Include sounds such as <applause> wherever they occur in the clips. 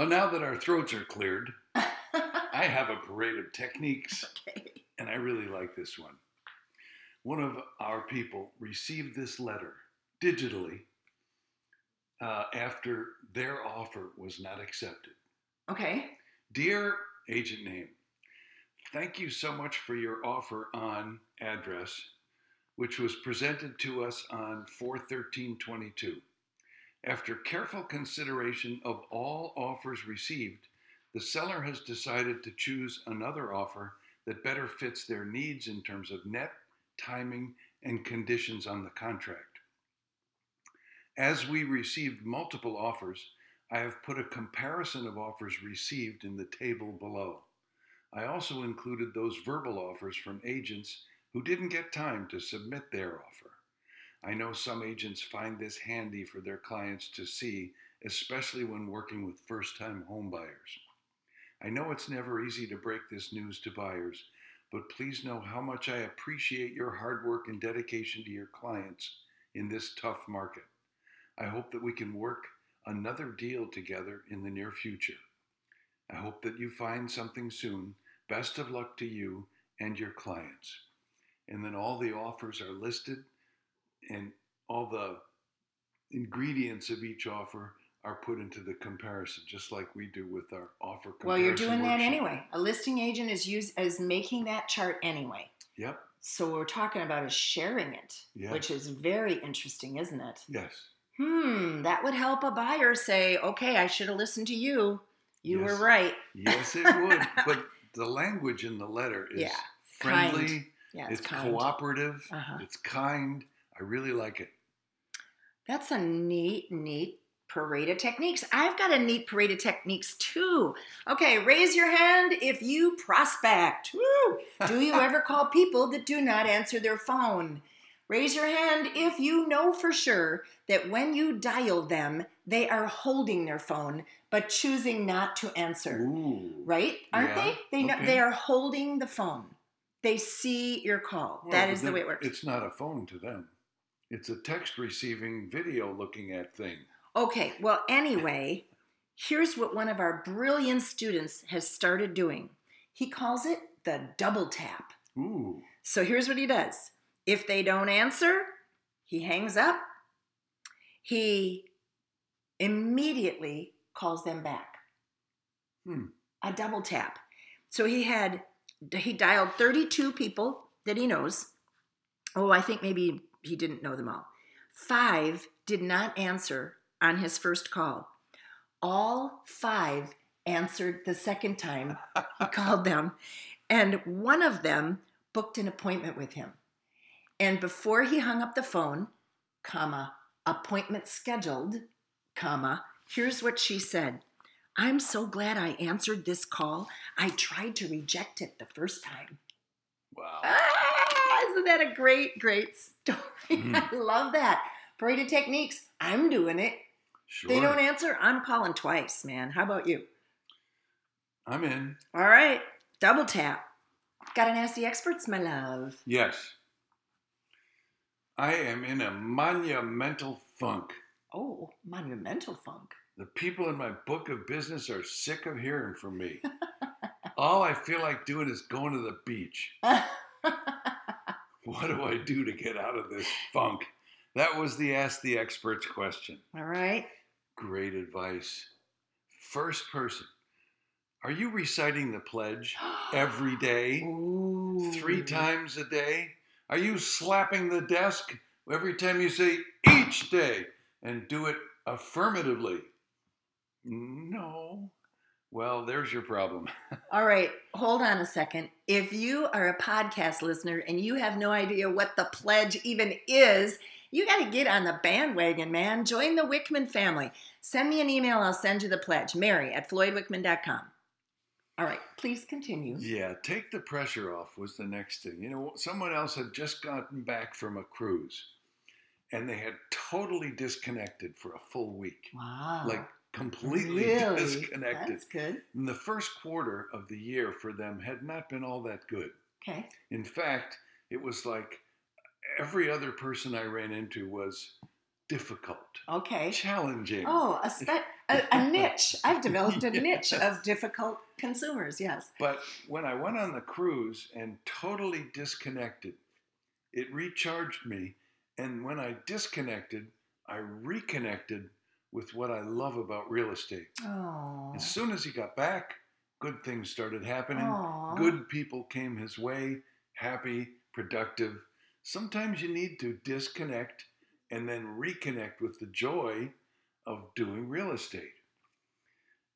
Well, now that our throats are cleared, <laughs> I have a parade of techniques, okay. and I really like this one. One of our people received this letter digitally uh, after their offer was not accepted. Okay. Dear Agent name, thank you so much for your offer on address, which was presented to us on 41322. After careful consideration of all offers received, the seller has decided to choose another offer that better fits their needs in terms of net, timing, and conditions on the contract. As we received multiple offers, I have put a comparison of offers received in the table below. I also included those verbal offers from agents who didn't get time to submit their offer. I know some agents find this handy for their clients to see, especially when working with first time homebuyers. I know it's never easy to break this news to buyers, but please know how much I appreciate your hard work and dedication to your clients in this tough market. I hope that we can work another deal together in the near future. I hope that you find something soon. Best of luck to you and your clients. And then all the offers are listed and all the ingredients of each offer are put into the comparison, just like we do with our offer. Well, you're doing that anyway. A listing agent is used as making that chart anyway. Yep. So what we're talking about is sharing it, Yes. which is very interesting, isn't it? Yes. Hmm, that would help a buyer say, "Okay, I should have listened to you. You Yes. were right." Yes, it would. but the language in the letter is Yeah. friendly. Yeah, it's, It's, cooperative. Uh-huh. It's kind. I really like it. That's a neat, neat parade of techniques. I've got a neat parade of techniques too. Okay, raise your hand if you prospect. Woo! Do you <laughs> ever call people that do not answer their phone? Raise your hand if you know for sure that when you dial them, they are holding their phone but choosing not to answer. Ooh. Right? Aren't Yeah, they? They know okay. they are holding the phone. They see your call. Well, that but the way it works. It's not a phone to them. It's a text receiving, video looking at thing. Okay, well, anyway, <laughs> here's what one of our brilliant students has started doing. He calls it the double tap. Ooh. So here's what he does if they don't answer, he hangs up, he immediately calls them back. Hmm. A double tap. So he had, he dialed 32 people that he knows. Oh, I think maybe he didn't know them all. Five did not answer on his first call. All five answered the second time he <laughs> called them, and one of them booked an appointment with him. And before he hung up the phone, comma, appointment scheduled, comma, here's what she said. I'm so glad I answered this call. I tried to reject it the first time. Wow. Ah, isn't that a great, great story? Mm. <laughs> I love that. Parade of techniques. I'm doing it. Sure. They don't answer. I'm calling twice, man. How about you? I'm in. All right. Double tap. Got an Ask the Experts, my love. Yes. I am in a monumental funk. Oh, monumental funk. The people in my book of business are sick of hearing from me. <laughs> All I feel like doing is going to the beach. <laughs> <laughs> What do I do to get out of this funk? That was the Ask the Experts question. All right. Great advice. First person. Are you reciting the pledge <gasps> every day? Ooh. Three times a day? Are you slapping the desk every time you say each day and do it affirmatively? No. Well, there's your problem. <laughs> All right, hold on a second. If you are a podcast listener and you have no idea what the pledge even is, you got to get on the bandwagon, man. Join the Wickman family. Send me an email, I'll send you the pledge. Mary at floydwickman.com. All right, please continue. Yeah, take the pressure off was the next thing. You know, someone else had just gotten back from a cruise and they had totally disconnected for a full week. Wow. Like completely <laughs> really? disconnected. That's good. And the first quarter of the year for them had not been all that good. Okay. In fact, it was like every other person I ran into was difficult, Okay. challenging. Oh, a, spe- a, a <laughs> niche. I've developed a <laughs> niche of difficult consumers, yes. But when I went on the cruise and totally disconnected, it recharged me. And when I disconnected, I reconnected with what I love about real estate. Oh. As soon as he got back, good things started happening. Aw. Good people came his way, happy, productive. Sometimes you need to disconnect and then reconnect with the joy of doing real estate.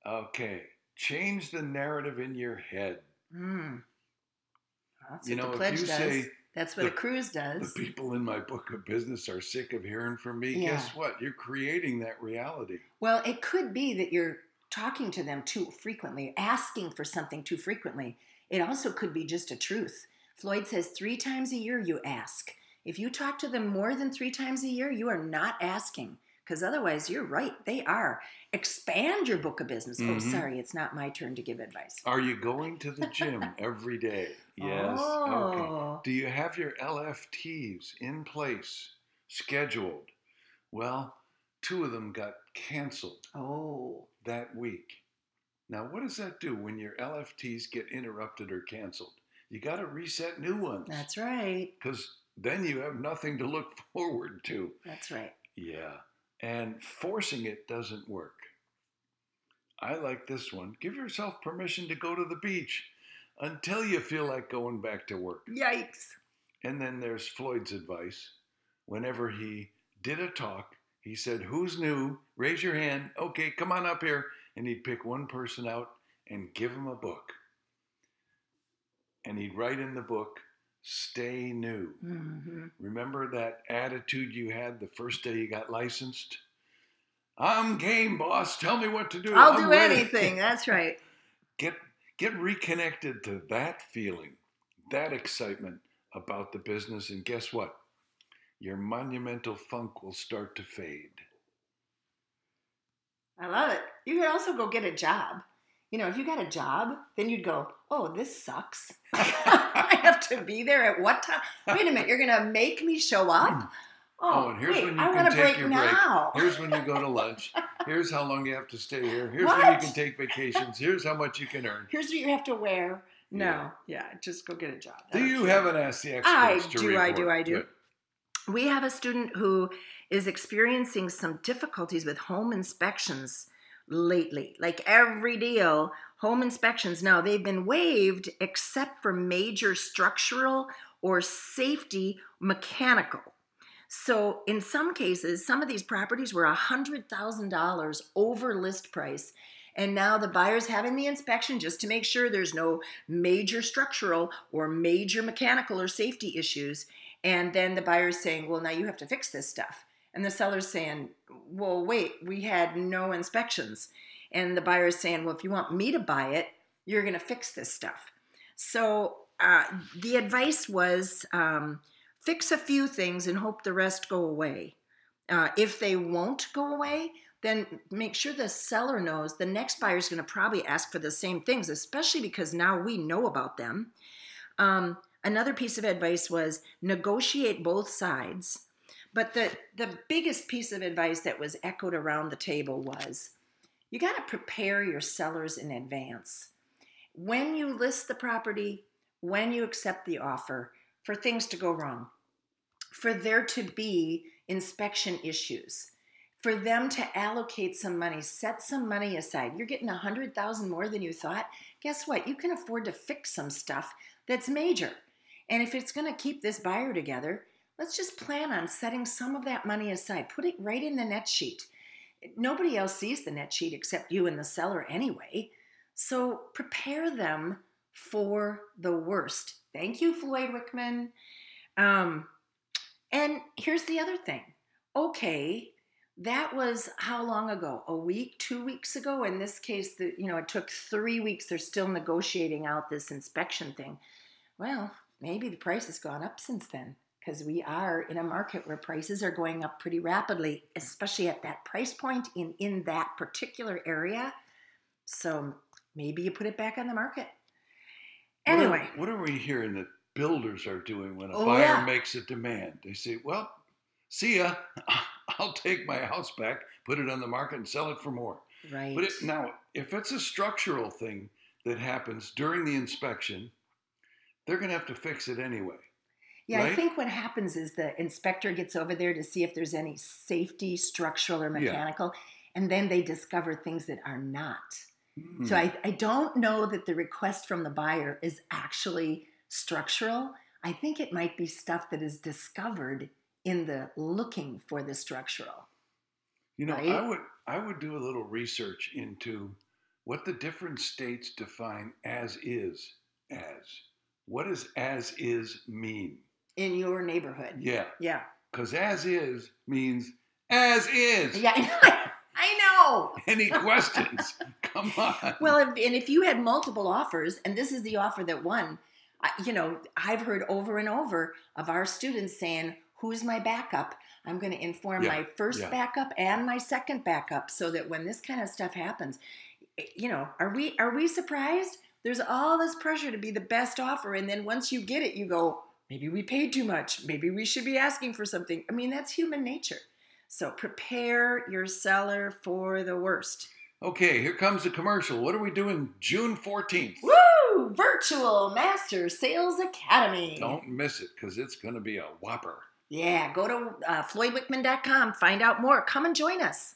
Okay, change the narrative in your head. Mm. That's You what know, if you does. say That's what the- a cruise does. The people in my book of business are sick of hearing from me. Yeah. Guess what? You're creating that reality. Well, it could be that you're talking to them too frequently, asking for something too frequently. It also could be just a truth. Floyd says three times a year you ask. If you talk to them more than three times a year, you are not asking. Because otherwise, you're right, they are. Expand your book of business. Oh, Mhm. sorry, it's not my turn to give advice. Are you going to the gym every day? Yes. Okay. Oh. Do you have your LFTs in place, scheduled? Well, two of them got canceled Oh. that week. Now, what does that do when your LFTs get interrupted or canceled? You got to reset new ones. That's right. Because then you have nothing to look forward to. That's right. Yeah. And forcing it doesn't work. I like this one. Give yourself permission to go to the beach until you feel like going back to work. Yikes. And then there's Floyd's advice. Whenever he did a talk, he said, Who's new? Raise your hand. Okay, come on up here. And he'd pick one person out and give him a book. And he'd write in the book, Stay new. hmm Remember that attitude you had the first day you got licensed? I'm game, boss. Tell me what to do. I'll I'm do ready." anything. <laughs> That's right. Get get reconnected to that feeling, that excitement about the business, and guess what? Your monumental funk will start to fade. I love it. You could also go get a job. You know, if you got a job, then you'd go, oh, this sucks. <laughs> I have to be there at what time? Wait a minute, you're going to make me show up? Hmm. Oh, Oh, and here's wait, when you I can take break your break. <laughs> Here's when you go to lunch. Here's how long you have to stay here. Here's when you can take vacations. Here's how much you can earn. Here's what you have to wear. No, Yeah. yeah, just go get a job. Do That'll you keep haven't asked the experts I to do, I do. I do. We have a student who is experiencing some difficulties with home inspections lately. Like every deal, home inspections now they've been waived except for major structural or safety mechanical. So in some cases, some of these properties were $100,000 over list price. And now the buyer's having the inspection just to make sure there's no major structural or major mechanical or safety issues. And then the buyer's saying, well, now you have to fix this stuff. And the seller's saying, well, wait, we had no inspections. And the buyer's saying, well, if you want me to buy it, you're going to fix this stuff. So uh, the advice was um, fix a few things and hope the rest go away. Uh, if they won't go away, then make sure the seller knows the next buyer is going to probably ask for the same things, especially because now we know about them. Um, another piece of advice was negotiate both sides. But the, the biggest piece of advice that was echoed around the table was you got to prepare your sellers in advance. When you list the property, when you accept the offer, for things to go wrong, for there to be inspection issues, for them to allocate some money, set some money aside. You're getting a hundred thousand more than you thought. Guess what? You can afford to fix some stuff that's major. And if it's going to keep this buyer together, let's just plan on setting some of that money aside. Put it right in the net sheet. Nobody else sees the net sheet except you and the seller anyway. So prepare them for the worst. Thank you, Floyd Wickman. Um, and here's the other thing. Okay, that was how long ago? A week, two weeks ago? In this case, the, you know, it took three weeks. They're still negotiating out this inspection thing. Well, maybe the price has gone up since then because we are in a market where prices are going up pretty rapidly, especially at that price point in, in that particular area. So maybe you put it back on the market. Anyway. What are, what are we hearing that builders are doing when a Oh, buyer yeah. makes a demand? They say, well, see ya. <laughs> I'll take my house back, put it on the market, and sell it for more. right. But it, now, if it's a structural thing that happens during the inspection, they're going to have to fix it anyway. Yeah, I think what happens is the inspector gets over there to see if there's any safety, structural, or Yeah. mechanical, and then they discover things that are not. Hmm. So I, I don't know that the request from the buyer is actually structural. I think it might be stuff that is discovered in the looking for the structural. You know, Right? I would I would do a little research into what the different states define as is as. What does as is mean? In your neighborhood. Yeah, Yeah. because as is means as is. Yeah, I know. <laughs> Any questions? <laughs> Come on. Well, if, and if you had multiple offers, and this is the offer that won, I, you know, I've heard over and over of our students saying, "Who's my backup?" I'm going to inform Yeah, my first yeah. backup and my second backup, so that when this kind of stuff happens, you know, are we are we surprised? There's all this pressure to be the best offer, and then once you get it, you go, maybe we paid too much. Maybe we should be asking for something. I mean, that's human nature. So prepare your seller for the worst. Okay, here comes the commercial. What are we doing June 14th? Woo! Virtual Master Sales Academy. Don't miss it because it's going to be a whopper. Yeah, go to uh, floydwickman.com, find out more. Come and join us.